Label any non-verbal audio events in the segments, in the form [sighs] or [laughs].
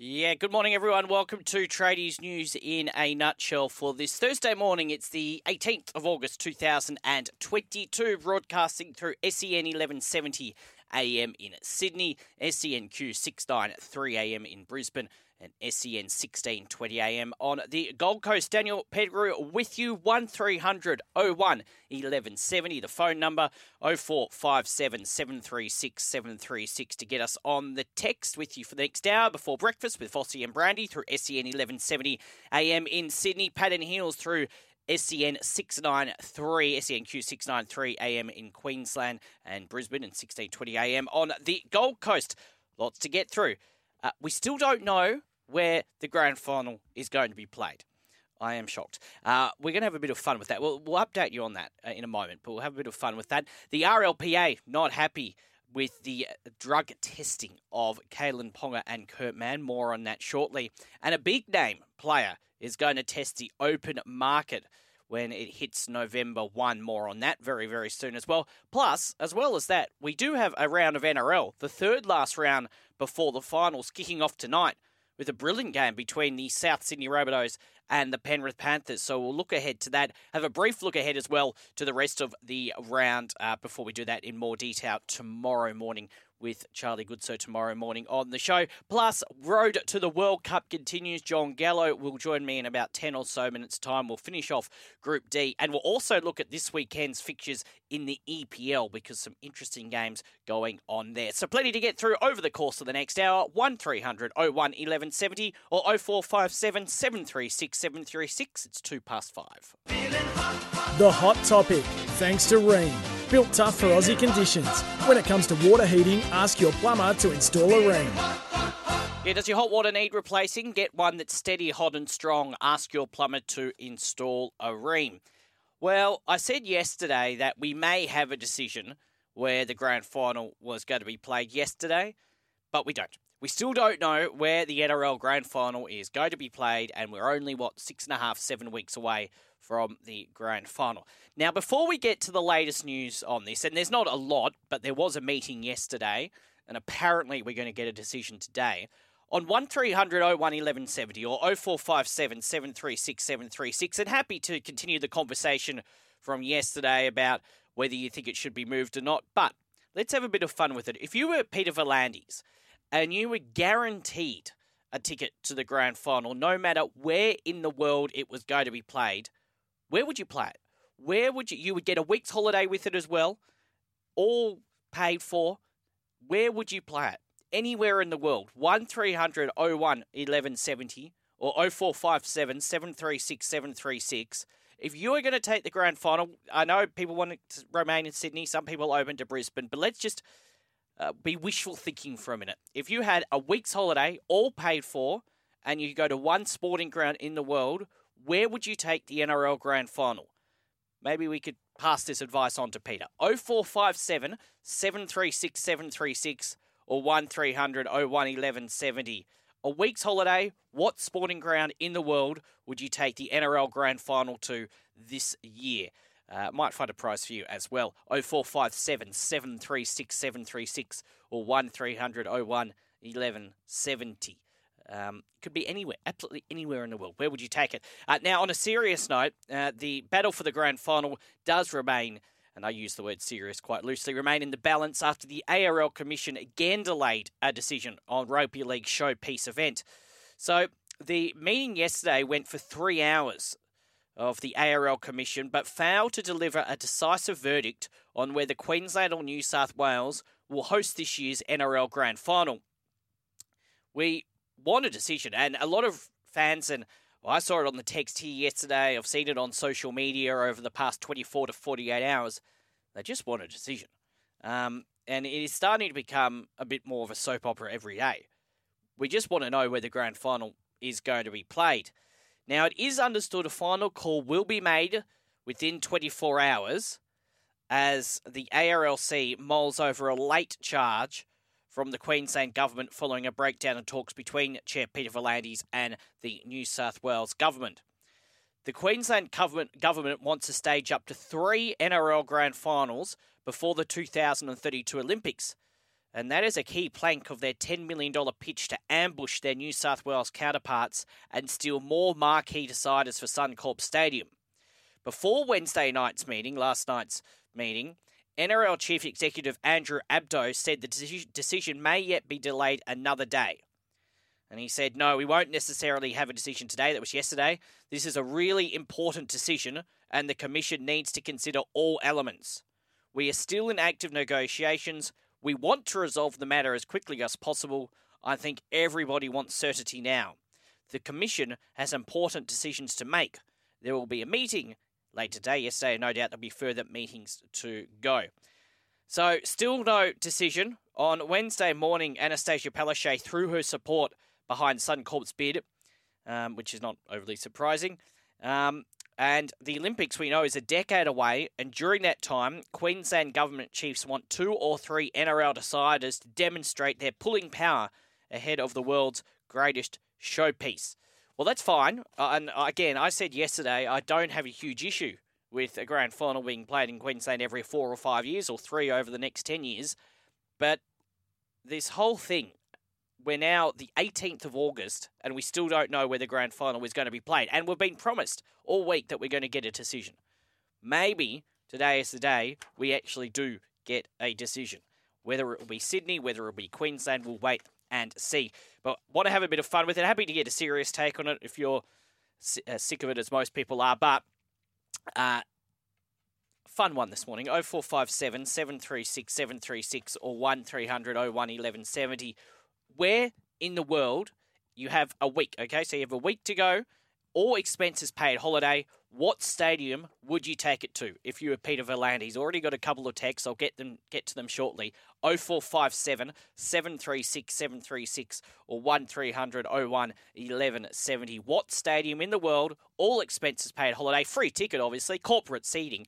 Yeah, good morning, everyone. Welcome to Tradies News in a nutshell for this Thursday morning. It's the 18th of August 2022, broadcasting through SEN 1170 AM in Sydney, SENQ 693 AM in Brisbane, and SEN 1620 AM on the Gold Coast. Daniel Pettigrew with you, 1300 01 1170. The phone number 0457 736 736 to get us on the text with you for the next hour before breakfast with Fossey and Brandy through SEN 1170 AM in Sydney. Pattern Hills through SEN 693, SENQ 693 AM in Queensland and Brisbane and 1620 AM on the Gold Coast. Lots to get through. Uh, we still don't know where the grand final is going to be played. I am shocked. Uh, we're going to have a bit of fun with that. We'll, we'll update you on that uh, in a moment, but we'll have a bit of fun with that. The RLPA not happy with the drug testing of Kalyn Ponga and Kurt Mann. More on that shortly. And a big name player is going to test the open market when it hits November 1. More on that very, very soon as well. Plus, as well as that, we do have a round of NRL, the third last round before the finals, kicking off tonight with a brilliant game between the South Sydney Rabbitohs and the Penrith Panthers. So we'll look ahead to that. Have a brief look ahead as well to the rest of the round uh, before we do that in more detail tomorrow morning with Charlie Goodso tomorrow morning on the show. Plus, Road to the World Cup continues. John Gallo will join me in about 10 or so minutes' time. We'll finish off Group D and we'll also look at this weekend's fixtures in the EPL because some interesting games going on there. So, plenty to get through over the course of the next hour. 1300 01 1170 or 0457 736 736. It's 2 past 5. The hot topic, thanks to Rheem. Built tough for Aussie conditions. When it comes to water heating, ask your plumber to install a Rheem. Yeah, does your hot water need replacing? Get one that's steady, hot, and strong. Ask your plumber to install a Rheem. Well, I said yesterday that we may have a decision where the grand final was going to be played yesterday, but we don't. We still don't know where the NRL grand final is going to be played, and we're only, what, six and a half, seven weeks away from the grand final. Now, before we get to the latest news on this, and there's not a lot, but there was a meeting yesterday, and apparently we're going to get a decision today. On 1300 01 1170 or 0457 736 736, and happy to continue the conversation from yesterday about whether you think it should be moved or not. But let's have a bit of fun with it. If you were Peter V'landys and you were guaranteed a ticket to the grand final, no matter where in the world it was going to be played, where would you play it? Where would you? You would get a week's holiday with it as well, all paid for. Where would you play it? Anywhere in the world. 1300 01 1170 or 0457 736 736. If you are going to take the grand final, I know people want to remain in Sydney, some people open to Brisbane, but let's just uh, be wishful thinking for a minute. If you had a week's holiday, all paid for, and you go to one sporting ground in the world, where would you take the NRL grand final? Maybe we could pass this advice on to Peter. 0457 736 736 or 1300 01 1170. A week's holiday, what sporting ground in the world would you take the NRL grand final to this year? Uh, might find a prize for you as well. 0457 736 736 or 1300 01 1170. Um, could be anywhere, absolutely anywhere in the world. Where would you take it? Uh, now, on a serious note, uh, the battle for the grand final does remain, and I use the word serious quite loosely, remain in the balance after the ARL Commission again delayed a decision on Rugby League showpiece event. So the meeting yesterday went for three hours of the ARL Commission, but failed to deliver a decisive verdict on whether Queensland or New South Wales will host this year's NRL Grand Final. We want a decision. And a lot of fans, and well, I saw it on the text here yesterday, I've seen it on social media over the past 24 to 48 hours, they just want a decision. Um, and it is starting to become a bit more of a soap opera every day. We just want to know where the grand final is going to be played. Now, it is understood a final call will be made within 24 hours as the ARLC mulls over a late charge from the Queensland government following a breakdown in talks between Chair Peter V'landys and the New South Wales government. The Queensland government, government wants to stage up to three NRL grand finals before the 2032 Olympics. And that is a key plank of their $10 million pitch to ambush their New South Wales counterparts and steal more marquee deciders for Suncorp Stadium. Before Wednesday night's meeting, last night's meeting, NRL Chief Executive Andrew Abdo said the decision may yet be delayed another day. And he said, no, we won't necessarily have a decision today. That was yesterday. This is a really important decision, and the Commission needs to consider all elements. We are still in active negotiations. We want to resolve the matter as quickly as possible. I think everybody wants certainty now. The Commission has important decisions to make. There will be a meeting later today. Yesterday, no doubt there'll be further meetings to go. So, still no decision. On Wednesday morning, Anastasia Palaszczuk threw her support behind Suncorp's bid, um, which is not overly surprising. Um, and the Olympics, we know, is a decade away. And during that time, Queensland government chiefs want two or three NRL deciders to demonstrate their pulling power ahead of the world's greatest showpiece. Well, that's fine. Uh, and again, I said yesterday I don't have a huge issue with a grand final being played in Queensland every four or five years or three over the next 10 years. But this whole thing, we're now the 18th of August and we still don't know where the grand final is going to be played. And we've been promised all week that we're going to get a decision. Maybe today is the day we actually do get a decision. Whether it will be Sydney, whether it will be Queensland, we'll wait and see. But want to have a bit of fun with it. Happy to get a serious take on it if you're uh, sick of it, as most people are. But uh, fun one this morning 0457 736 736 or 1300 01 1170. Where in the world you have a week, okay? So you have a week to go, all expenses paid holiday. What stadium would you take it to if you were Peter Verland? He's already got a couple of texts. I'll get them get to them shortly. 0457 736 736 or 1300 01 1170. What stadium in the world, all expenses paid holiday, free ticket obviously, corporate seating.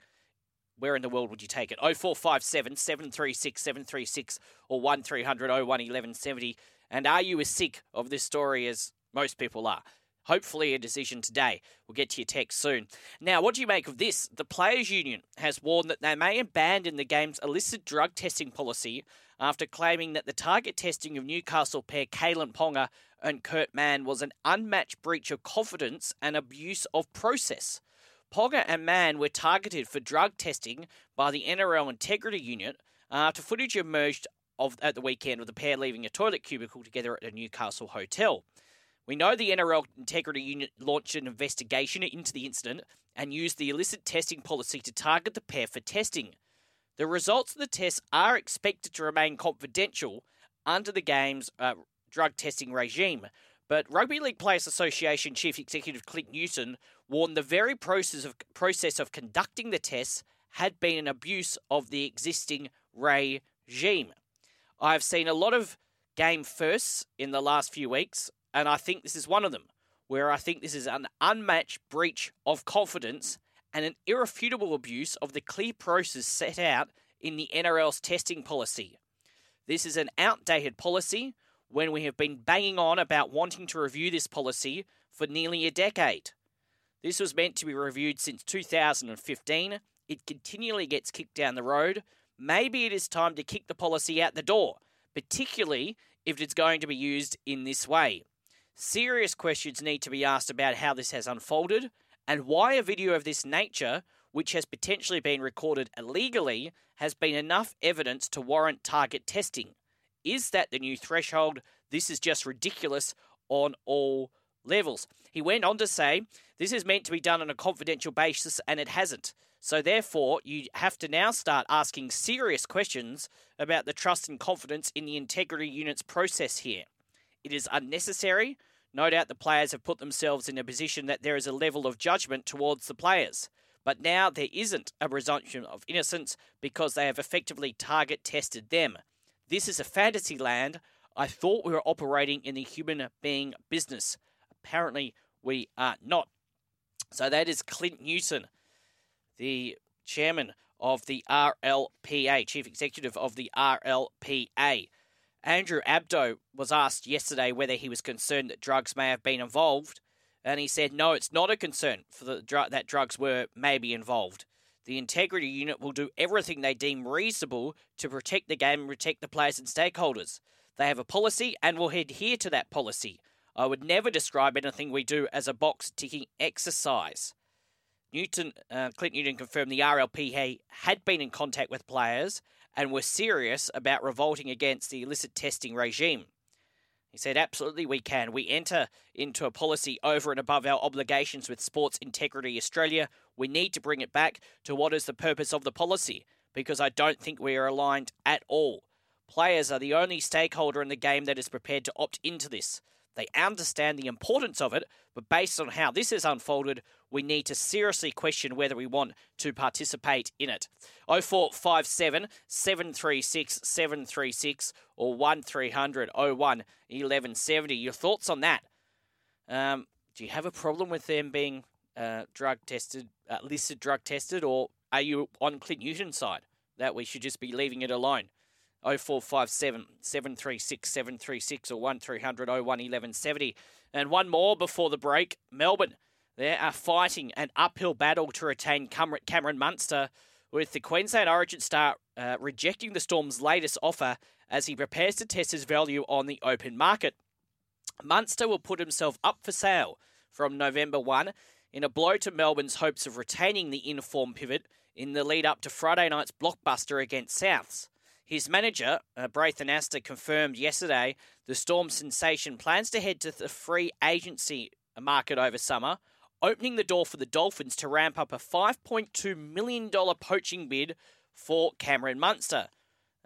Where in the world would you take it? 0457 736 736 or 1300 01 1170. And are you as sick of this story as most people are? Hopefully, a decision today. We'll get to your text soon. Now, what do you make of this? The Players' Union has warned that they may abandon the game's illicit drug testing policy after claiming that the target testing of Newcastle pair Kalyn Ponga and Kurt Mann was an unmatched breach of confidence and abuse of process. Ponga and Mann were targeted for drug testing by the NRL Integrity Unit after footage emerged of at the weekend of the pair leaving a toilet cubicle together at a Newcastle hotel. We know the NRL Integrity Unit launched an investigation into the incident and used the illicit testing policy to target the pair for testing. The results of the tests are expected to remain confidential under the game's uh, drug testing regime. But Rugby League Players Association Chief Executive Clint Newton warned the very process of, process of conducting the tests had been an abuse of the existing regime. I've seen a lot of game firsts in the last few weeks and I think this is one of them, where I think this is an unmatched breach of confidence and an irrefutable abuse of the clear process set out in the NRL's testing policy. This is an outdated policy when we have been banging on about wanting to review this policy for nearly a decade. This was meant to be reviewed since 2015. It continually gets kicked down the road. Maybe it is time to kick the policy out the door, particularly if it's going to be used in this way. Serious questions need to be asked about how this has unfolded and why a video of this nature, which has potentially been recorded illegally, has been enough evidence to warrant target testing. Is that the new threshold? This is just ridiculous on all levels. He went on to say, This is meant to be done on a confidential basis, and it hasn't. So, therefore, you have to now start asking serious questions about the trust and confidence in the integrity unit's process here. It is unnecessary. No doubt the players have put themselves in a position that there is a level of judgment towards the players. But now there isn't a presumption of innocence because they have effectively target tested them. This is a fantasy land. I thought we were operating in the human being business. Apparently, we are not. So that is Clint Newton, the chairman of the RLPA, chief executive of the RLPA. Andrew Abdo was asked yesterday whether he was concerned that drugs may have been involved, and he said no, it's not a concern for the dr- that drugs were maybe involved. The integrity unit will do everything they deem reasonable to protect the game and protect the players and stakeholders. They have a policy and will adhere to that policy. I would never describe anything we do as a box ticking exercise. Newton, uh, Clint Newton confirmed the RLPA had been in contact with players and were serious about revolting against the illicit testing regime. He said, Absolutely, we can. We enter into a policy over and above our obligations with Sports Integrity Australia. We need to bring it back to what is the purpose of the policy because I don't think we are aligned at all. Players are the only stakeholder in the game that is prepared to opt into this. They understand the importance of it, but based on how this has unfolded, we need to seriously question whether we want to participate in it. 0457 736 736 or 1300 01 1170. Your thoughts on that? Um, do you have a problem with them being uh, drug tested, uh, listed drug tested, or are you on Clint Newton's side that we should just be leaving it alone? 0457 736 736 or 1300 01 1170. And one more before the break Melbourne. They are fighting an uphill battle to retain Cameron Munster, with the Queensland Origin star uh, rejecting the Storm's latest offer as he prepares to test his value on the open market. Munster will put himself up for sale from November 1 in a blow to Melbourne's hopes of retaining the inform pivot in the lead up to Friday night's blockbuster against Souths. His manager, uh, Braith Anasta, confirmed yesterday the Storm sensation plans to head to the free agency market over summer, opening the door for the Dolphins to ramp up a $5.2 million poaching bid for Cameron Munster.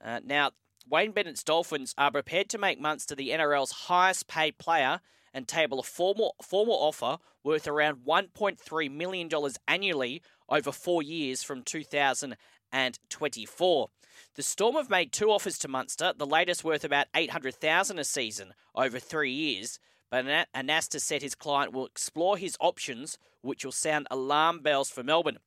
Uh, now, Wayne Bennett's Dolphins are prepared to make Munster the NRL's highest paid player and table a formal, formal offer worth around $1.3 million annually over four years from 2024. The Storm have made two offers to Munster, the latest worth about 800,000 a season over 3 years, but Anasta said his client will explore his options, which will sound alarm bells for Melbourne.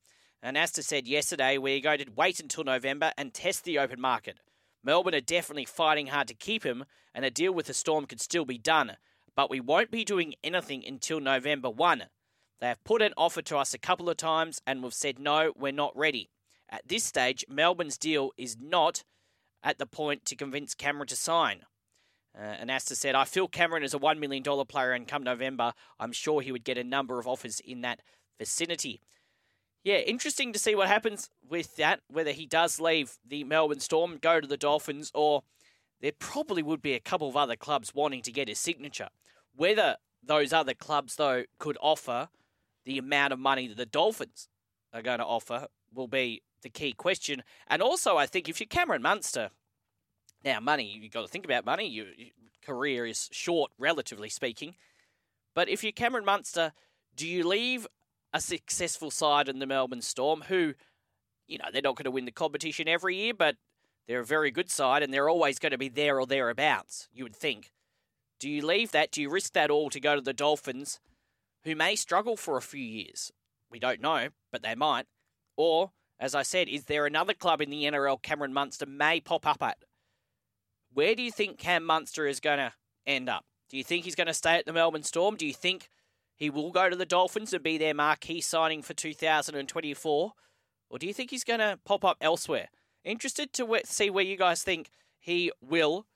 Anasta said yesterday we're going to wait until November and test the open market. Melbourne are definitely fighting hard to keep him, and a deal with the Storm could still be done, but we won't be doing anything until November 1. They have put an offer to us a couple of times, and we've said no, we're not ready. At this stage, Melbourne's deal is not at the point to convince Cameron to sign. Uh, Anasta said, I feel Cameron is a $1 million player, and come November, I'm sure he would get a number of offers in that vicinity. Yeah, interesting to see what happens with that, whether he does leave the Melbourne Storm, go to the Dolphins, or there probably would be a couple of other clubs wanting to get his signature. Whether those other clubs, though, could offer the amount of money that the Dolphins are going to offer will be the key question. And also, I think if you're Cameron Munster, now money you've got to think about money. Your, your career is short, relatively speaking. But if you're Cameron Munster, do you leave a successful side in the Melbourne Storm, who, you know, they're not going to win the competition every year, but they're a very good side and they're always going to be there or thereabouts, you would think. Do you leave that? Do you risk that all to go to the Dolphins, who may struggle for a few years? We don't know, but they might. Or as I said, is there another club in the NRL Cameron Munster may pop up at? Where do you think Cam Munster is going to end up? Do you think he's going to stay at the Melbourne Storm? Do you think he will go to the Dolphins and be their marquee signing for 2024? Or do you think he's going to pop up elsewhere? Interested to see where you guys think he will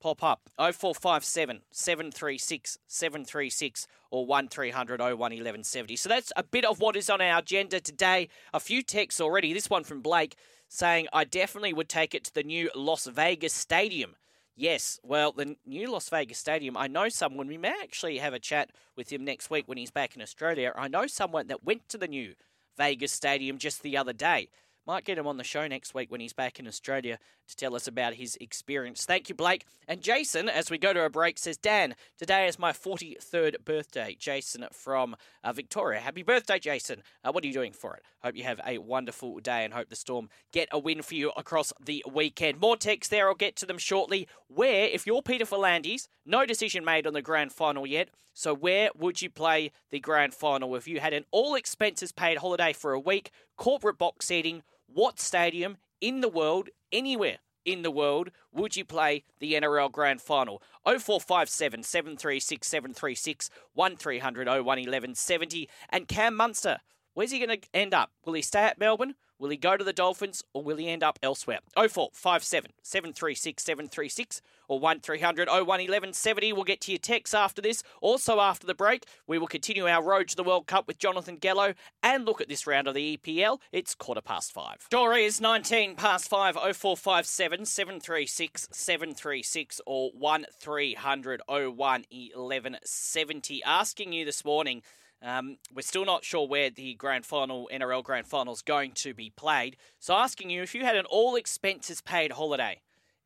pop up 0457 736 736 or 1300 01 1170. So that's a bit of what is on our agenda today. A few texts already. This one from Blake saying, I definitely would take it to the new Las Vegas Stadium. Yes, well, the new Las Vegas Stadium, I know someone, we may actually have a chat with him next week when he's back in Australia. I know someone that went to the new Vegas Stadium just the other day. Might get him on the show next week when he's back in Australia to tell us about his experience. Thank you, Blake. And Jason, as we go to a break, says, Dan, today is my 43rd birthday. Jason from uh, Victoria. Happy birthday, Jason. Uh, what are you doing for it? Hope you have a wonderful day and hope the Storm get a win for you across the weekend. More texts there. I'll get to them shortly. Where, if you're Peter V'landys, no decision made on the grand final yet. So, where would you play the grand final if you had an all expenses paid holiday for a week, corporate box seating? What stadium in the world, anywhere in the world, would you play the NRL Grand Final? 0457 736 736 1300 01 1170. And Cam Munster, where's he going to end up? Will he stay at Melbourne? Will he go to the Dolphins or will he end up elsewhere? 0457 736 736 or 1300 01 1170. We'll get to your texts after this. Also, after the break, we will continue our road to the World Cup with Jonathan Gallo and look at this round of the EPL. It's quarter past five. Story is 19 past five 0457 736 736 or 1300 01 1170. Asking you this morning. Um, we're still not sure where the grand final, NRL grand final, is going to be played. So, asking you if you had an all expenses paid holiday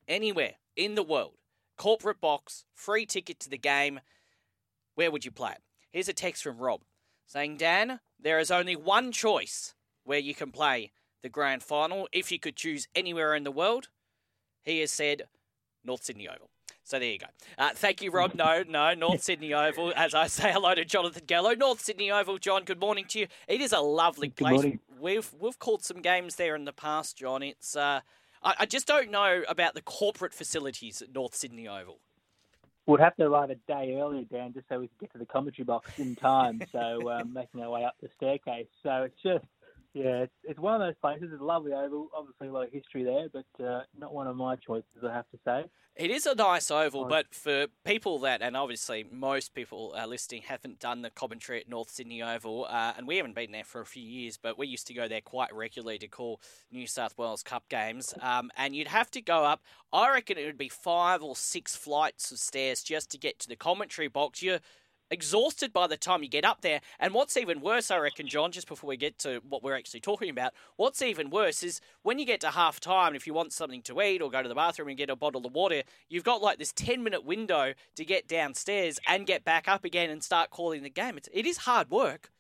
anywhere in the world, corporate box, free ticket to the game, where would you play it? Here's a text from Rob saying, Dan, there is only one choice where you can play the grand final if you could choose anywhere in the world. He has said North Sydney Oval. So there you go. Uh, thank you, Rob. No, no, North Sydney Oval. As I say hello to Jonathan Gallo, North Sydney Oval. John, good morning to you. It is a lovely place. We've we've called some games there in the past, John. It's uh, I, I just don't know about the corporate facilities at North Sydney Oval. We'd have to arrive a day earlier, Dan, just so we could get to the commentary box in time. so um, making our way up the staircase. So it's just yeah, it's, it's one of those places. It's a lovely oval. Obviously, a lot of history there, but uh, not one of my choices, I have to say. It is a nice oval, but for people that, and obviously most people uh, listening haven't done the commentary at North Sydney Oval, uh, and we haven't been there for a few years, but we used to go there quite regularly to call New South Wales Cup games. Um, and you'd have to go up, I reckon it would be five or six flights of stairs just to get to the commentary box. You're exhausted by the time you get up there. And what's even worse, I reckon, John, just before we get to what we're actually talking about, what's even worse is when you get to half time, if you want something to eat or go to the bathroom and get a bottle of water, you've got like this 10 minute window to get downstairs and get back up again and start calling the game. It's, it is hard work.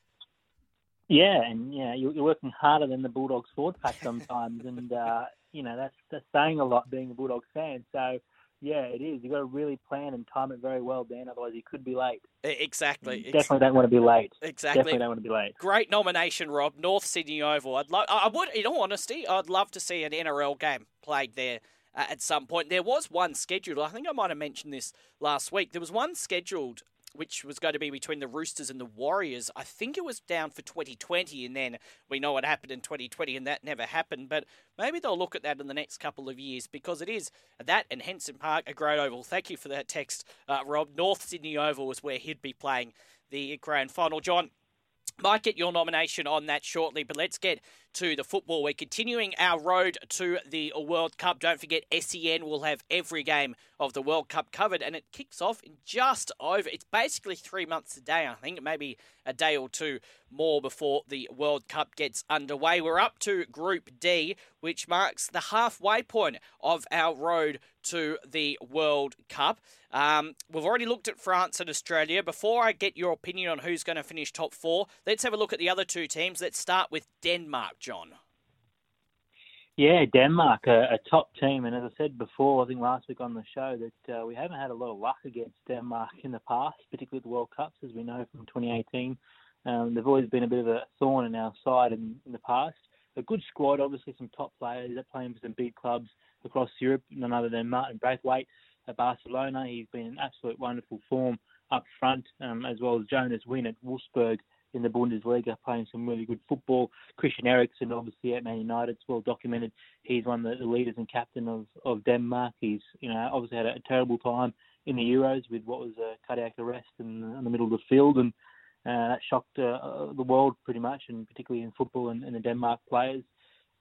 Yeah, and yeah, you're working harder than the Bulldogs forward pack sometimes, and uh, you know that's that's saying a lot being a Bulldogs fan. So yeah, it is. You've got to really plan and time it very well, Dan. Otherwise, you could be late. Exactly. You definitely don't want to be late. Exactly. Definitely don't want to be late. Great nomination, Rob. North Sydney Oval. I'd love. I would, in all honesty, I'd love to see an NRL game played there uh, at some point. There was one scheduled. I think I might have mentioned this last week. There was one scheduled which was going to be between the Roosters and the Warriors. I think it was down for 2020, and then we know what happened in 2020, and that never happened. But maybe they'll look at that in the next couple of years because it is that and Henson Park, a great oval. Thank you for that text, uh, Rob. North Sydney Oval was where he'd be playing the grand final. John, might get your nomination on that shortly, but let's get to the football. We're continuing our road to the World Cup. Don't forget, SEN will have every game of the World Cup covered, and it kicks off in just over. It's basically three months a day, I think, maybe a day or two more before the World Cup gets underway. We're up to Group D, which marks the halfway point of our road to the World Cup. Um, we've already looked at France and Australia. Before I get your opinion on who's going to finish top four, let's have a look at the other two teams. Let's start with Denmark, John. Yeah, Denmark, a, a, top team, and as I said before, I think last week on the show that uh, we haven't had a lot of luck against Denmark in the past, particularly the World Cups, as we know from 2018. Um, they've always been a bit of a thorn in our side in, in the past. A good squad, obviously some top players that playing for some big clubs across Europe, none other than Martin Braithwaite at Barcelona. He's been in absolute wonderful form up front, um, as well as Jonas Wind at Wolfsburg in the Bundesliga, playing some really good football. Christian Eriksen, obviously at Man United, it's well documented. He's one of the leaders and captain of, of Denmark. He's you know obviously had a, a terrible time in the Euros with what was a cardiac arrest in, in the middle of the field, and uh, that shocked uh, the world pretty much, and particularly in football and, and the Denmark players.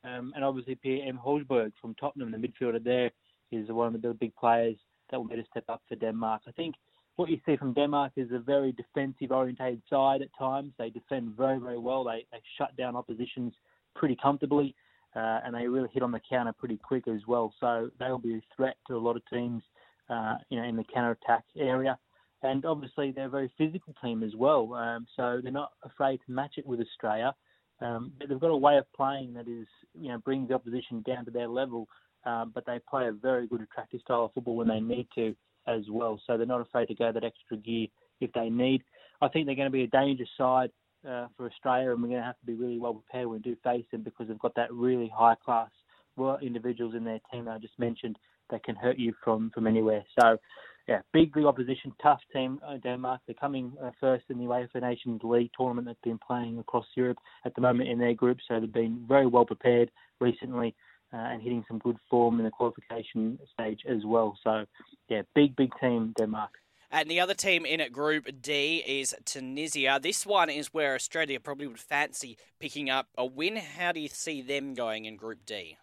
Um, and obviously Pierre-Emile Højbjerg from Tottenham, the midfielder there, is one of the big players that will be a step up for Denmark. I think what you see from Denmark is a very defensive orientated side at times. They defend very, very well. They, they shut down oppositions pretty comfortably. uh, and they really hit on the counter pretty quick as well. So they'll be a threat to a lot of teams, uh, you know, in the counter attack area. And obviously they're a very physical team as well, um, so they're not afraid to match it with Australia. Um, but they've got a way of playing that is, you know, brings the opposition down to their level. Um, but they play a very good, attractive style of football when they need to as well. So they're not afraid to go that extra gear if they need. I think they're going to be a dangerous side uh, for Australia, and we're going to have to be really well prepared when we do face them because they've got that really high class individuals in their team that I just mentioned that can hurt you from from anywhere. So, yeah, big big opposition, tough team. Uh, Denmark they're coming uh, first in the UEFA Nations League tournament that's been playing across Europe at the moment in their group, so they've been very well prepared recently. Uh, and hitting some good form in the qualification stage as well. So, yeah, big, big team, Denmark. And the other team in Group D is Tunisia. This one is where Australia probably would fancy picking up a win. How do you see them going in Group D?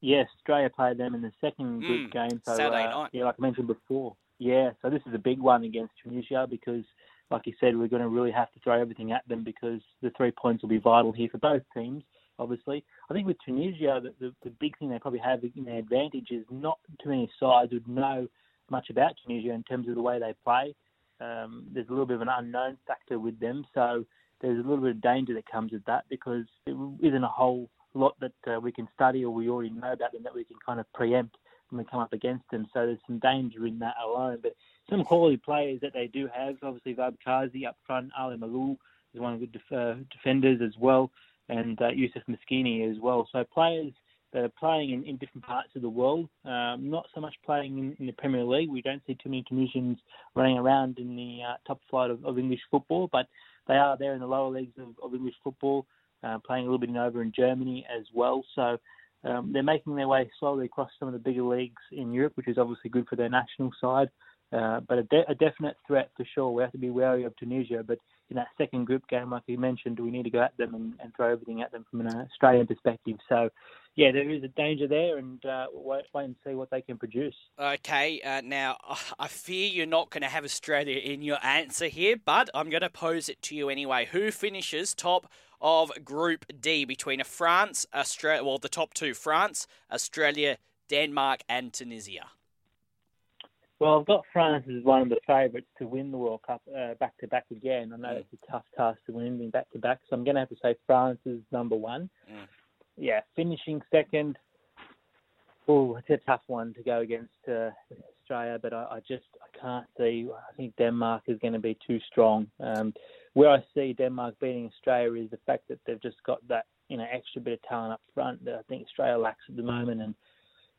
Yes, Australia played them in the second group mm, game. So, Saturday uh, night. Yeah, like I mentioned before. Yeah, so this is a big one against Tunisia because, like you said, we're going to really have to throw everything at them because the three points will be vital here for both teams. Obviously, I think with Tunisia, the, the, the big thing they probably have in their advantage is not too many sides would know much about Tunisia in terms of the way they play. Um, there's a little bit of an unknown factor with them, so there's a little bit of danger that comes with that because there isn't a whole lot that uh, we can study or we already know about them that we can kind of preempt when we come up against them. So there's some danger in that alone. But some quality players that they do have, obviously Wahbi Khazri up front, Ali Maâloul is one of the def- uh, defenders as well, and uh, Youssef Msakni as well. So players that are playing in, in different parts of the world. Um, not so much playing in, in, the Premier League. We don't see too many Tunisians running around in the uh, top flight of, of, English football, but they are there in the lower leagues of, of English football, uh, playing a little bit in over in Germany as well. So um, they're making their way slowly across some of the bigger leagues in Europe, which is obviously good for their national side. Uh, but a, de- a, definite threat for sure. We have to be wary of Tunisia, but in that second group game, like you mentioned, we need to go at them and, and throw everything at them from an Australian perspective. So, yeah, there is a danger there, and uh, wait, wait and see what they can produce. Okay, uh, now [laughs] I fear you're not going to have Australia in your answer here, but I'm going to pose it to you anyway. Who finishes top of Group D between France, Australia, well, the top two, France, Australia, Denmark, and Tunisia? Well, I've got France as one of the favourites to win the World Cup back to back again. I know mm. it's a tough task to win back to back, so I'm going to have to say France is number one. Mm. Yeah, finishing second. Oh, it's a tough one to go against uh, Australia, but I, I, just I can't see. I think Denmark is going to be too strong. Um, where I see Denmark beating Australia is the fact that they've just got that you know extra bit of talent up front that I think Australia lacks at the moment, and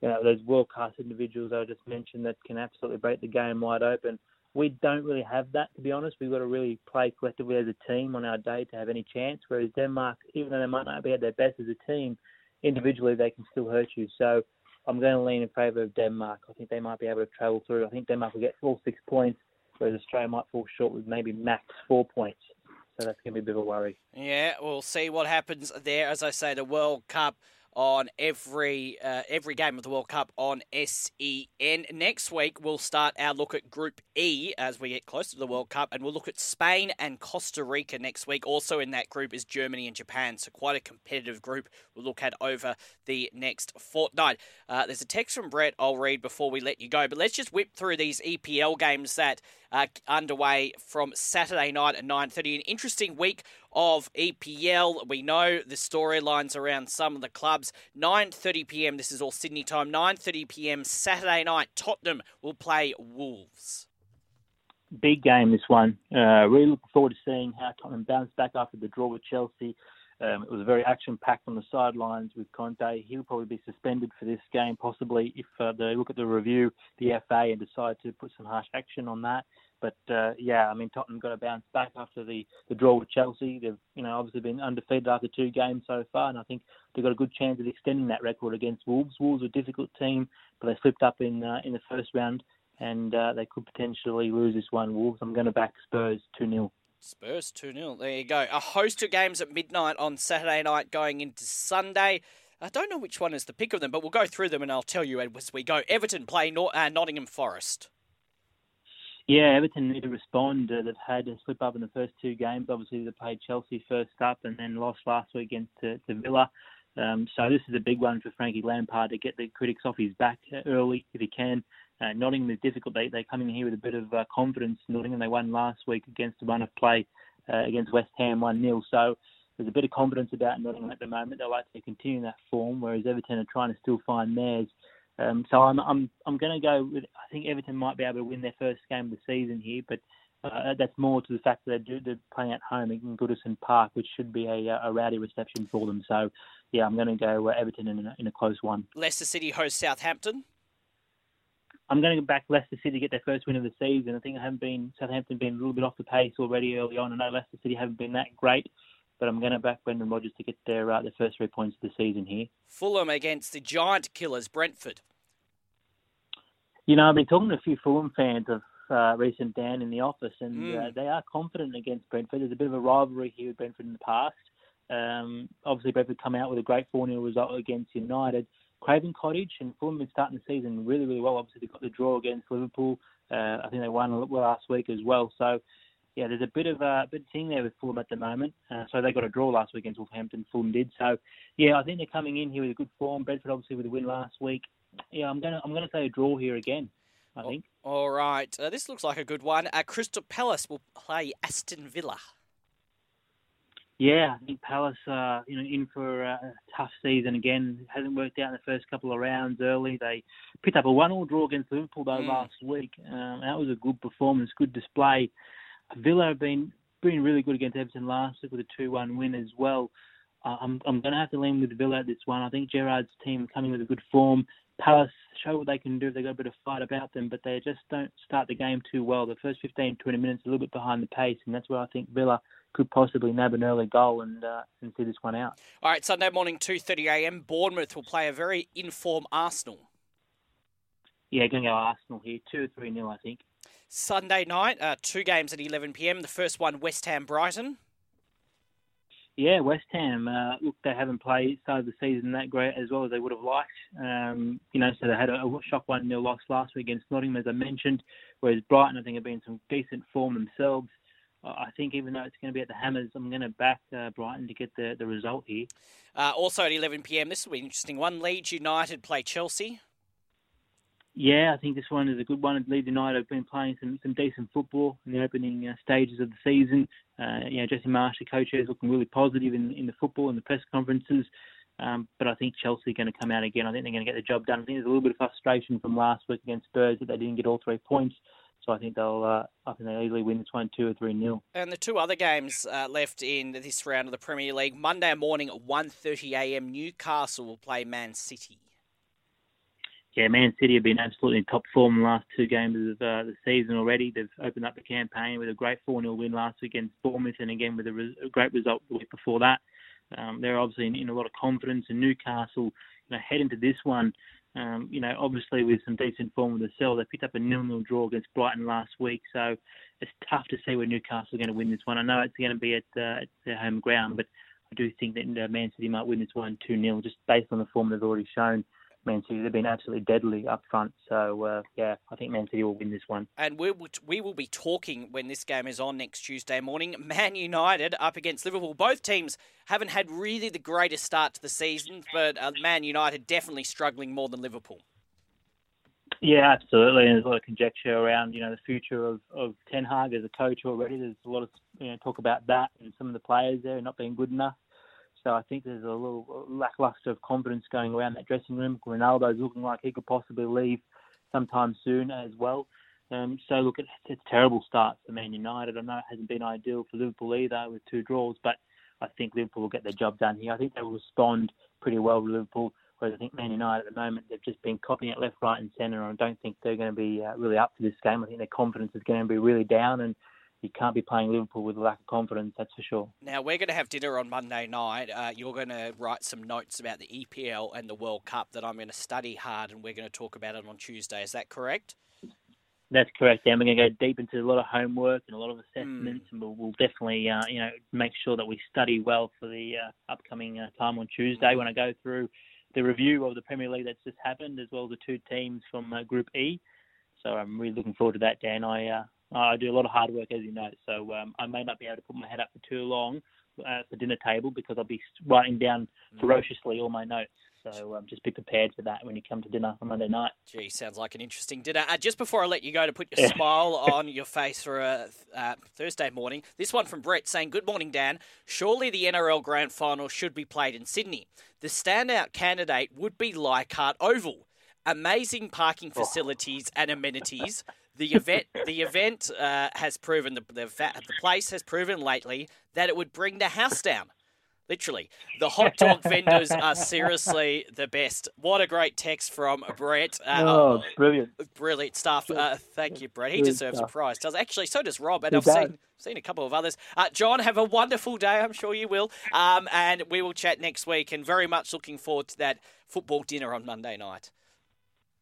you know, those world class individuals I just mentioned that can absolutely break the game wide open. We don't really have that, to be honest. We've got to really play collectively as a team on our day to have any chance. Whereas Denmark, even though they might not be at their best as a team, individually they can still hurt you. So I'm going to lean in favour of Denmark. I think they might be able to travel through. I think Denmark will get all six points, whereas Australia might fall short with maybe max four points. So that's going to be a bit of a worry. Yeah, we'll see what happens there. As I say, the World Cup on every uh, every game of the World Cup on SEN. Next week, we'll start our look at Group E as we get closer to the World Cup, and we'll look at Spain and Costa Rica next week. Also in that group is Germany and Japan, so quite a competitive group we'll look at over the next fortnight. Uh, there's a text from Brett I'll read before we let you go, but let's just whip through these EPL games that are underway from Saturday night at 9.30. An interesting week of EPL. We know the storylines around some of the clubs. 9:30 p.m. This is all Sydney time. 9:30 p.m. Saturday night. Tottenham will play Wolves. Big game this one. Uh, really looking forward to seeing how Tottenham bounce back after the draw with Chelsea. Um, it was a very action-packed on the sidelines with Conte. He'll probably be suspended for this game, possibly if uh, they look at the review, the FA, and decide to put some harsh action on that. But uh, yeah, I mean Tottenham got to bounce back after the, the draw with Chelsea. They've you know obviously been undefeated after two games so far, and I think they've got a good chance of extending that record against Wolves. Wolves are a difficult team, but they slipped up in uh, in the first round, and uh, they could potentially lose this one. Wolves. I'm going to back Spurs two 0 Spurs 2 0. There you go. A host of games at midnight on Saturday night going into Sunday. I don't know which one is the pick of them, but we'll go through them and I'll tell you as we go. Everton play uh, Nottingham Forest. Yeah, Everton need to respond. Uh, they've had a slip up in the first two games. Obviously, they played Chelsea first up and then lost last week against uh, to Villa. Um, so this is a big one for Frankie Lampard to get the critics off his back early if he can. Uh, Nottingham is difficult. They, they're coming here with a bit of uh, confidence. Nottingham, they won last week against the run of play uh, against West Ham 1-0. So there's a bit of confidence about Nottingham at the moment. They like to continue that form, whereas Everton are trying to still find theirs. Um, so I'm I'm I'm going to go with. I think Everton might be able to win their first game of the season here, but uh, that's more to the fact that they're, they're playing at home in Goodison Park, which should be a, a rowdy reception for them. So, yeah, I'm going to go uh, Everton in a, in a close one. Leicester City host Southampton. I'm going to go back Leicester City to get their first win of the season. I think I haven't been Southampton been a little bit off the pace already early on. I know Leicester City haven't been that great, but I'm going to back Brendan Rodgers to get their uh, their first three points of the season here. Fulham against the Giant Killers, Brentford. You know, I've been talking to a few Fulham fans of uh, recent Dan in the office, and Mm. uh, they are confident against Brentford. There's a bit of a rivalry here with Brentford in the past. Um, obviously, Brentford come out with a great 4 0 result against United. Craven Cottage and Fulham been starting the season really, really well. Obviously, they got the draw against Liverpool. Uh, I think they won last week as well. So, yeah, there's a bit of a bit of thing there with Fulham at the moment. Uh, so they got a draw last week against Wolverhampton. Fulham did. So, yeah, I think they're coming in here with a good form. Brentford obviously with a win last week. Yeah, I'm gonna I'm gonna say a draw here again. I think. All right, uh, this looks like a good one. Uh, Crystal Palace will play Aston Villa. Yeah, I think Palace, uh, you know, in for a tough season again. It hasn't worked out in the first couple of rounds early. They picked up a one-all draw against Liverpool though Mm. last week. Um, that was a good performance, good display. Villa have been been really good against Everton last week with a two-one win as well. Uh, I'm I'm going to have to lean with Villa at this one. I think Gerrard's team coming with a good form. Palace show what they can do. If they've got a bit of fight about them, but they just don't start the game too well. The first 15, 20 minutes a little bit behind the pace, and that's where I think Villa could possibly nab an early goal and uh, and see this one out. All right, Sunday morning, 2.30am, Bournemouth will play a very informed Arsenal. Yeah, going to go Arsenal here, two or three nil, I think. Sunday night, uh, two games at 11pm. The first one, West Ham Brighton. Yeah, West Ham. Uh, look, they haven't played started the season that great as well as they would have liked. Um, you know, so they had a, a shock one 0 loss last week against Nottingham, as I mentioned. Whereas Brighton, I think, have been in some decent form themselves. I think even though it's going to be at the Hammers, I'm going to back uh, Brighton to get the, the result here. Uh, also at 11pm, this will be an interesting one. Leeds United play Chelsea. Yeah, I think this one is a good one. Leeds United have been playing some, some decent football in the opening uh, stages of the season. Uh, you know, Jesse Marsch, the coach, is looking really positive in, in the football and the press conferences. Um, but I think Chelsea are going to come out again. I think they're going to get the job done. I think there's a little bit of frustration from last week against Spurs that they didn't get all three points. So I think they'll, uh, I think they'll easily win this one two or three nil. And the two other games uh, left in this round of the Premier League. Monday morning at 1.30am, Newcastle will play Man City. Yeah, Man City have been absolutely in top form in the last two games of uh, the season already. They've opened up the campaign with a great 4 0 win last week against Bournemouth and again with a, re- a great result the week before that. Um, they're obviously in, in, a lot of confidence, and Newcastle, you know, head into this one, um, you know, obviously with some decent form with the cell. They picked up a nil-nil draw against Brighton last week, so it's tough to see where Newcastle are going to win this one. I know it's going to be at, uh, at their home ground, but I do think that uh, Man City might win this one 2-0 just based on the form they've already shown. Man City. They've been absolutely deadly up front. So, uh, yeah, I think Man City will win this one. And we will, we will be talking when this game is on next Tuesday morning. Man United up against Liverpool. Both teams haven't had really the greatest start to the season, but uh, Man United definitely struggling more than Liverpool. Yeah, absolutely. And there's a lot of conjecture around, you know, the future of, of Ten Hag as a coach already. There's a lot of you know, talk about that and some of the players there not being good enough. So I think there's a little lackluster of confidence going around that dressing room. Ronaldo's looking like he could possibly leave sometime soon as well. Um, so look, it's, it's a terrible start for Man United. I know it hasn't been ideal for Liverpool either with two draws, but I think Liverpool will get their job done here. I think they will respond pretty well to Liverpool. Whereas I think Man United at the moment they've just been copying it left, right, and centre. and I don't think they're going to be uh, really up for this game. I think their confidence is going to be really down, and you can't be playing Liverpool with a lack of confidence, that's for sure. Now, we're going to have dinner on Monday night. Uh, you're going to write some notes about the EPL and the World Cup that I'm going to study hard, and we're going to talk about it on Tuesday. Is that correct? That's correct, Dan. We're going to go deep into a lot of homework and a lot of assessments, mm. and we'll, we'll definitely, uh, you know, make sure that we study well for the uh, upcoming uh, time on Tuesday when I go through the review of the Premier League that's just happened, as well as the two teams from uh, Group E. So I'm really looking forward to that, Dan. I uh, I do a lot of hard work, as you know, so um, I may not be able to put my head up for too long. uh, at the dinner table because I'll be writing down Mm. ferociously all my notes. So um, just be prepared for that when you come to dinner on Monday night. Gee, sounds like an interesting dinner. Uh, just before I let you go to put your smile [laughs] on your face for a uh, Thursday morning, this one from Brett saying, Good morning, Dan. Surely the NRL Grand Final should be played in Sydney. The standout candidate would be Leichhardt Oval. Amazing parking facilities and amenities. [laughs] The event, the event uh, has proven the the, the place has proven lately that it would bring the house down. Literally, the hot dog [laughs] vendors are seriously the best. What a great text from Brett. Uh, oh, brilliant! Brilliant stuff. Uh, thank you, Brett. He Good deserves stuff. a prize. Does actually? So does Rob, and He I've does. seen seen a couple of others. Uh, John, have a wonderful day. I'm sure you will. Um, and we will chat next week. And very much looking forward to that football dinner on Monday night.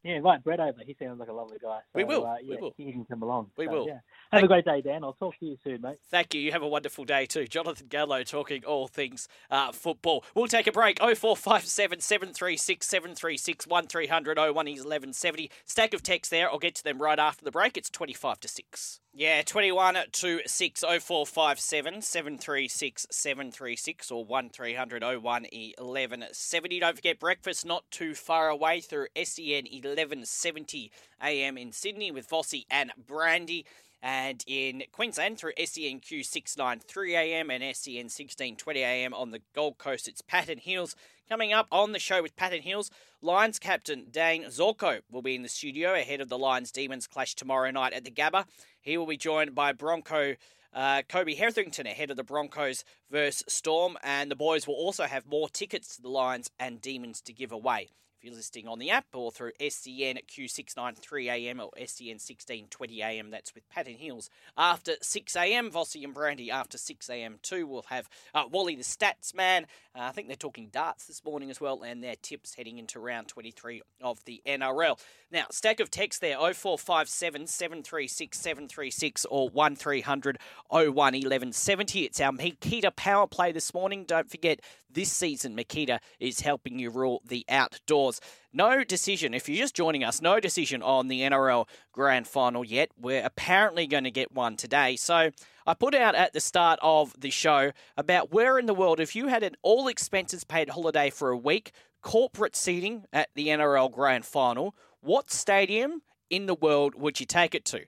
Yeah, right, Brett over. He sounds like a lovely guy. So, We will, Uh, we will. He can come along. We So, will. Yeah. Have a great day, Dan. I'll talk to you soon, mate. Thank you. You have a wonderful day too. Jonathan Gallo talking all things uh, football. We'll take a break. 0457 736 736 1300 01 is 1170. Stack of texts there. I'll get to them right after the break. It's 25 to 6. Yeah, 21 to 6 0457 736 736 or 1300 01 1170. Don't forget breakfast not too far away through SEN 1170 AM in Sydney with Vossi and Brandy and in Queensland through SENQ 693am and E SEN 1620am on the Gold Coast. It's Patton Hills. Coming up on the show with Patton Hills, Lions captain Dayne Zorko will be in the studio ahead of the Lions Demons clash tomorrow night at the Gabba. He will be joined by Bronco uh, Kobe Hetherington ahead of the Broncos versus Storm, and the boys will also have more tickets to the Lions and Demons to give away. You're listening on the app or through SEN Q693am or SEN 1620am, that's with Patton Hills. After 6am, Vossi and Brandy after 6am too. We'll have uh, Wally the Stats Man. Uh, I think they're talking darts this morning as well, and their tips heading into round 23 of the NRL. Now, stack of text there 0457 736 736 or 1300 01 1170. It's our Makita power play this morning. Don't forget, this season, Makita is helping you rule the outdoors. No decision, if you're just joining us, no decision on the NRL Grand Final yet. We're apparently going to get one today. So I put out at the start of the show about where in the world, if you had an all expenses paid holiday for a week, corporate seating at the NRL Grand Final, what stadium in the world would you take it to?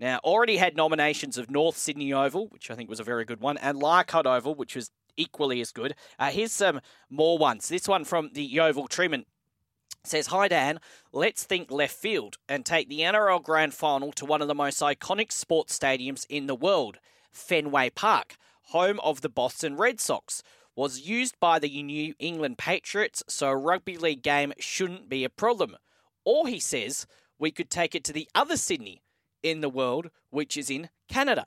Now, already had nominations of North Sydney Oval, which I think was a very good one, and Leichhardt Oval, which was equally as good. Uh, here's some more ones. This one from the Yeovil Truman says, Hi Dan, let's think left field and take the NRL Grand Final to one of the most iconic sports stadiums in the world, Fenway Park, home of the Boston Red Sox. Was used by the New England Patriots, so a rugby league game shouldn't be a problem. Or he says, we could take it to the other Sydney in the world, which is in Canada.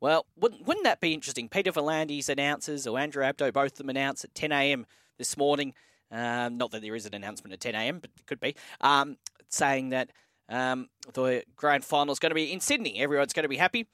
Well, wouldn't, wouldn't that be interesting? Peter V'landys announces, or Andrew Abdo, both of them announced at 10 a.m. this morning. Um, not that there is an announcement at 10 a.m., but it could be. Um, saying that um, the grand final is going to be in Sydney. Everyone's going to be happy.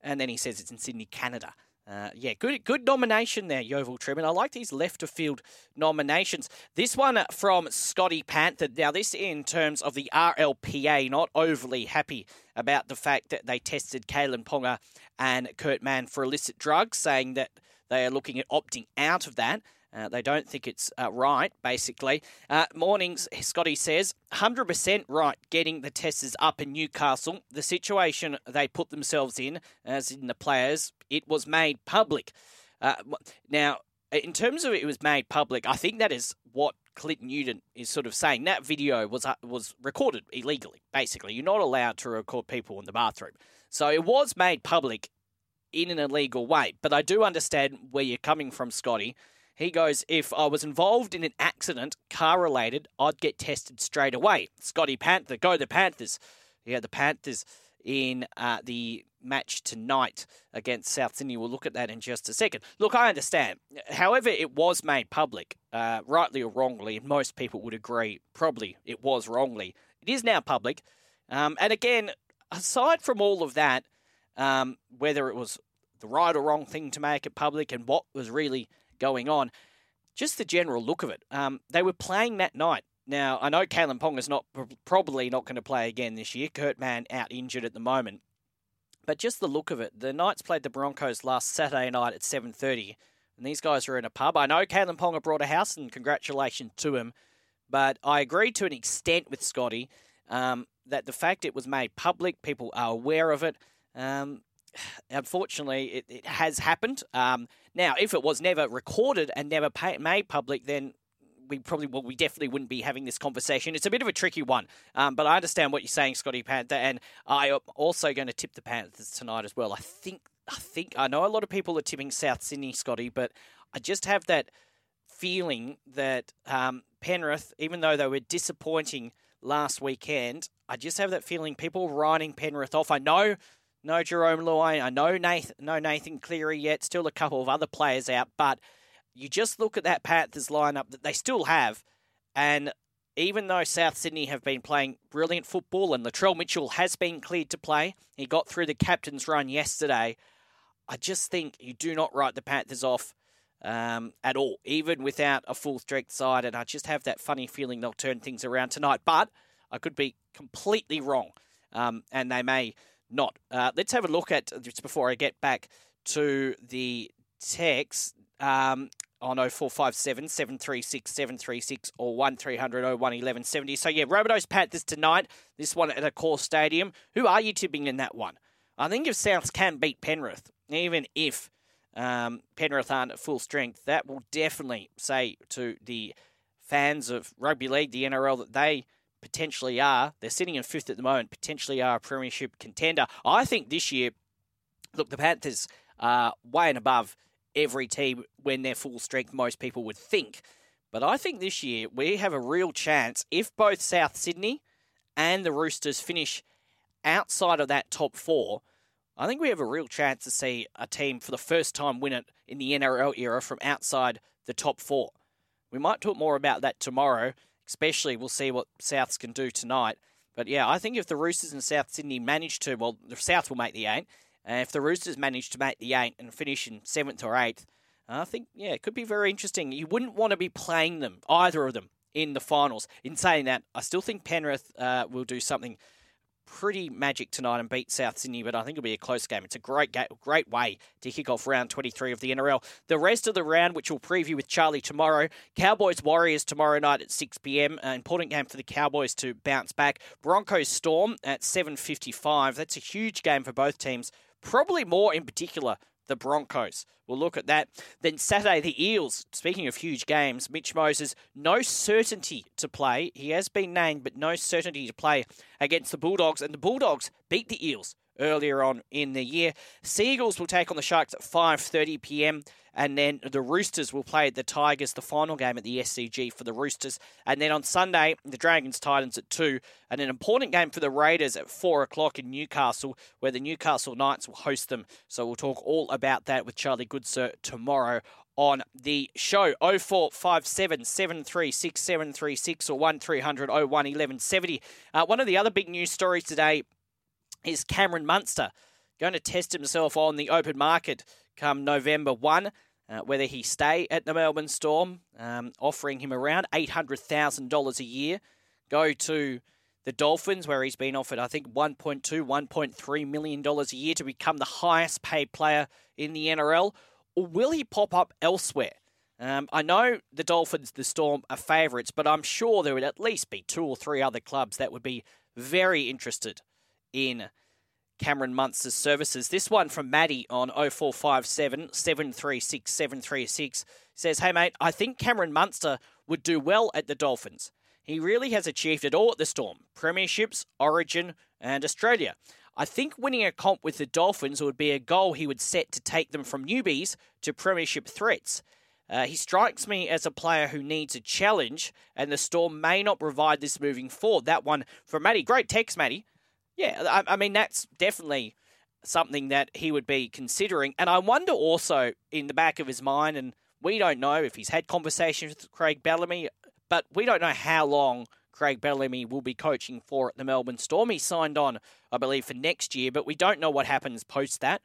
And then he says it's in Sydney, Canada. Uh, yeah, good good nomination there, Yeovil Truman. I like these left of field nominations. This one from Scotty Panther. Now, this in terms of the RLPA, not overly happy about the fact that they tested Kalyn Ponga and Kurt Mann for illicit drugs, saying that they are looking at opting out of that. Uh, they don't think it's uh, right, basically. Uh, mornings, Scotty says, 100% right getting the testers up in Newcastle. The situation they put themselves in, as in the players, it was made public. Uh, now, in terms of it was made public, I think that is what Clinton Newton is sort of saying. That video was uh, was recorded illegally, basically. You're not allowed to record people in the bathroom. So it was made public in an illegal way. But I do understand where you're coming from, Scotty. He goes, if I was involved in an accident, car related, I'd get tested straight away. Scotty Panther, go the Panthers. Yeah, the Panthers in uh, the match tonight against South Sydney. We'll look at that in just a second. Look, I understand. However, it was made public, uh, rightly or wrongly, and most people would agree probably it was wrongly. It is now public. Um, and again, aside from all of that, um, whether it was the right or wrong thing to make it public and what was really going on. Just the general look of it. Um, they were playing that night. Now, I know Kalyn Ponga's not probably not going to play again this year. Kurt Mann out injured at the moment. But just the look of it. The Knights played the Broncos last Saturday night at 7.30. and these guys are in a pub. I know Kalyn Ponga brought a house, and congratulations to him. But I agree to an extent with Scotty um, that the fact it was made public, people are aware of it. Um, [sighs] unfortunately, it, it, has happened. Um, now, if it was never recorded and never pay, made public, then we probably well, we definitely wouldn't be having this conversation. It's a bit of a tricky one, um, but I understand what you're saying, Scotty Panther, and I am also going to tip the Panthers tonight as well. I think I think I know a lot of people are tipping South Sydney, Scotty, but I just have that feeling that um, Penrith, even though they were disappointing last weekend, I just have that feeling people writing Penrith off. I know no Jarome Luai, I know Nathan, no Nathan Cleary yet, still a couple of other players out, but you just look at that Panthers lineup that they still have, and even though South Sydney have been playing brilliant football and Latrell Mitchell has been cleared to play, he got through the captain's run yesterday. I just think you do not write the Panthers off um, at all, even without a full strength side. And I just have that funny feeling they'll turn things around tonight. But I could be completely wrong, um, and they may not. Uh, let's have a look at just before I get back to the text. Um, on 0457 736 736 or 1300 01 1170. So, yeah, Rabbitohs Panthers tonight. This one at Accor Stadium. Who are you tipping in that one? I think if Souths can beat Penrith, even if um, Penrith aren't at full strength, that will definitely say to the fans of rugby league, the NRL, that they potentially are. They're sitting in fifth at the moment, potentially are a premiership contender. I think this year, look, the Panthers are way and above every team when they're full strength, most people would think. But I think this year we have a real chance if both South Sydney and the Roosters finish outside of that top four. I think we have a real chance to see a team for the first time win it in the NRL era from outside the top four. We might talk more about that tomorrow, especially we'll see what Souths can do tonight. But yeah, I think if the Roosters and South Sydney manage to, well, the South will make the eight, if the Roosters manage to make the eight and finish in seventh or eighth, I think, yeah, it could be very interesting. You wouldn't want to be playing them, either of them, in the finals. In saying that, I still think Penrith uh, will do something pretty magic tonight and beat South Sydney, but I think it'll be a close game. It's a great ga- great way to kick off round 23 of the NRL. The rest of the round, which we'll preview with Charlie tomorrow, Cowboys Warriors tomorrow night at 6 p.m. An important game for the Cowboys to bounce back. Broncos Storm at 7:55. That's a huge game for both teams probably more in particular the Broncos. We'll look at that. Then Saturday, the Eels. Speaking of huge games, Mitch Moses, no certainty to play. He has been named, but no certainty to play against the Bulldogs. And the Bulldogs beat the Eels earlier on in the year. Sea Eagles will take on the Sharks at 5:30 p.m. And then the Roosters will play the Tigers, the final game at the SCG for the Roosters. And then on Sunday, the Dragons Titans at 2. And an important game for the Raiders at 4 o'clock in Newcastle, where the Newcastle Knights will host them. So we'll talk all about that with Charlie Goodsir tomorrow on the show. 0457 736 736 or 1300 01 1170. Uh, one of the other big news stories today is Cameron Munster going to test himself on the open market come November 1. Uh, whether he stay at the Melbourne Storm, um, offering him around $800,000 a year, go to the Dolphins, where he's been offered, I think, $1.2, $1.3 million a year to become the highest paid player in the NRL, or will he pop up elsewhere? Um, I know the Dolphins, the Storm, are favourites, but I'm sure there would at least be two or three other clubs that would be very interested in Cameron Munster's services. This one from Maddie on 0457 736 736 says, Hey mate, I think Cameron Munster would do well at the Dolphins. He really has achieved it all at the Storm Premierships, Origin, and Australia. I think winning a comp with the Dolphins would be a goal he would set to take them from newbies to Premiership threats. Uh, he strikes me as a player who needs a challenge, and the Storm may not provide this moving forward. That one from Matty. Great text, Matty. Yeah, I, I mean, that's definitely something that he would be considering. And I wonder also in the back of his mind, and we don't know if he's had conversations with Craig Bellamy, but we don't know how long Craig Bellamy will be coaching for at the Melbourne Storm. He signed on, I believe, for next year, but we don't know what happens post that.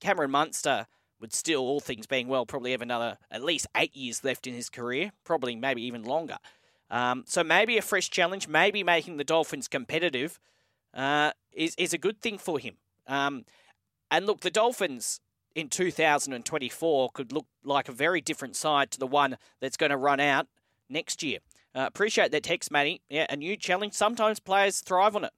Cameron Munster would still, all things being well, probably have another at least eight years left in his career, probably maybe even longer. Um, so maybe a fresh challenge, maybe making the Dolphins competitive uh, is is a good thing for him. Um, and look, the Dolphins in 2024 could look like a very different side to the one that's going to run out next year. Uh, appreciate that text, Matty. Yeah, a new challenge. Sometimes players thrive on it.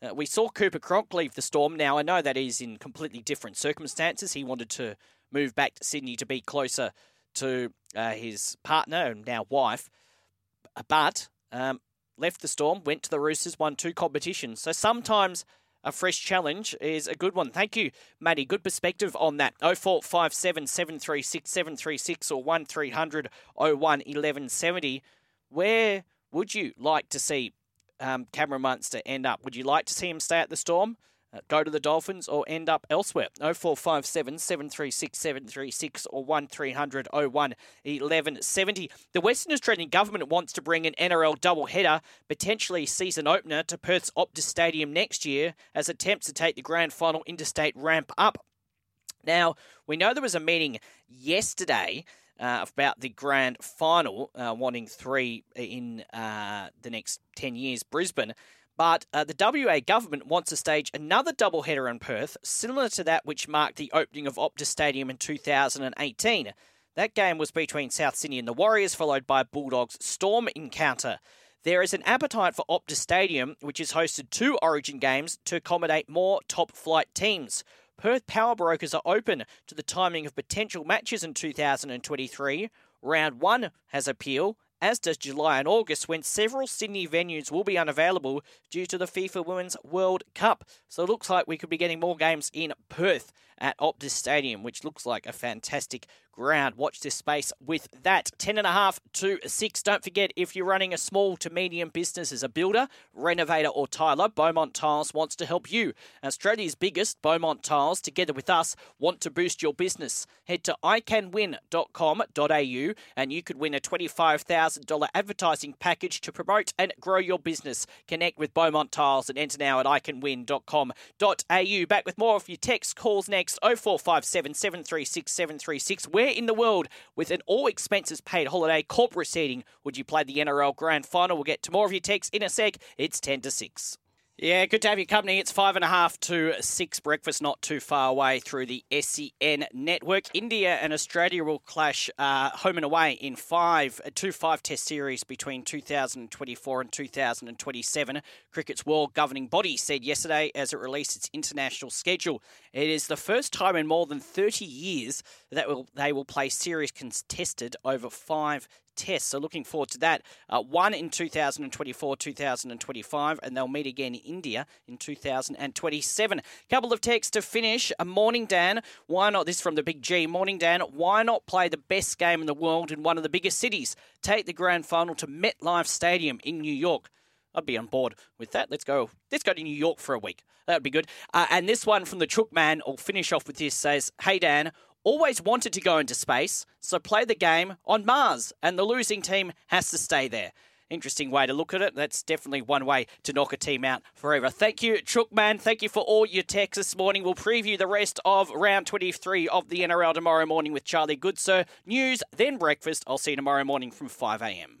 Uh, we saw Cooper Cronk leave the Storm. Now, I know that is in completely different circumstances. He wanted to move back to Sydney to be closer to uh, his partner and now wife, but um, left the Storm, went to the Roosters, won two competitions. So sometimes a fresh challenge is a good one. Thank you, Matty. Good perspective on that. 0457 736 736 or 1300 01 1170. Where would you like to see um, Cameron Munster end up? Would you like to see him stay at the Storm? Uh, go to the Dolphins or end up elsewhere. 0457 736 736 or 1300 01 1170. The Western Australian Government wants to bring an NRL doubleheader, potentially season opener, to Perth's Optus Stadium next year as attempts to take the grand final interstate ramp up. Now, we know there was a meeting yesterday uh, about the grand final, uh, wanting three in uh, the next 10 years, Brisbane. But uh, the WA government wants to stage another doubleheader in Perth, similar to that which marked the opening of Optus Stadium in 2018. That game was between South Sydney and the Warriors, followed by Bulldogs Storm encounter. There is an appetite for Optus Stadium, which has hosted two Origin games, to accommodate more top flight teams. Perth power brokers are open to the timing of potential matches in 2023. Round one has appeal, as does July and August, when several Sydney venues will be unavailable due to the FIFA Women's World Cup. So it looks like we could be getting more games in Perth at Optus Stadium, which looks like a fantastic ground. Watch this space with that. 10.5 to 6. Don't forget, if you're running a small to medium business as a builder, renovator, or tiler, Beaumont Tiles wants to help you. Australia's biggest, Beaumont Tiles, together with us, want to boost your business. Head to iCanWin.com.au and you could win a $25,000 advertising package to promote and grow your business. Connect with Beaumont Tiles and enter now at iCanWin.com.au. Back with more of your text calls next. 0457 736 736. Where in the world, with an all expenses paid holiday corporate seating, would you play the NRL Grand Final? We'll get to more of your texts in a sec. It's 10 to 6. Yeah, good to have your company. It's five and a half to six breakfast, not too far away through the SEN network. India and Australia will clash uh, home and away in five, two five test series between 2024 and 2027. Cricket's world governing body said yesterday as it released its international schedule. It is the first time in more than 30 years that will, they will play series contested over five tests. So looking forward to that. Uh, one in 2024, 2025, and they'll meet again in India in 2027. Couple of texts to finish. A morning, Dan. Why not? This from the Big G. Morning, Dan. Why not play the best game in the world in one of the biggest cities? Take the grand final to MetLife Stadium in New York. I'd be on board with that. Let's go. Let's go to New York for a week. That would be good. Uh, and this one from the Chook Man, I'll finish off with this, says, Hey Dan, always wanted to go into space, so play the game on Mars, and the losing team has to stay there. Interesting way to look at it. That's definitely one way to knock a team out forever. Thank you, Chookman. Thank you for all your texts this morning. We'll preview the rest of round 23 of the NRL tomorrow morning with Charlie Goodsir. News, then breakfast. I'll see you tomorrow morning from 5 a.m.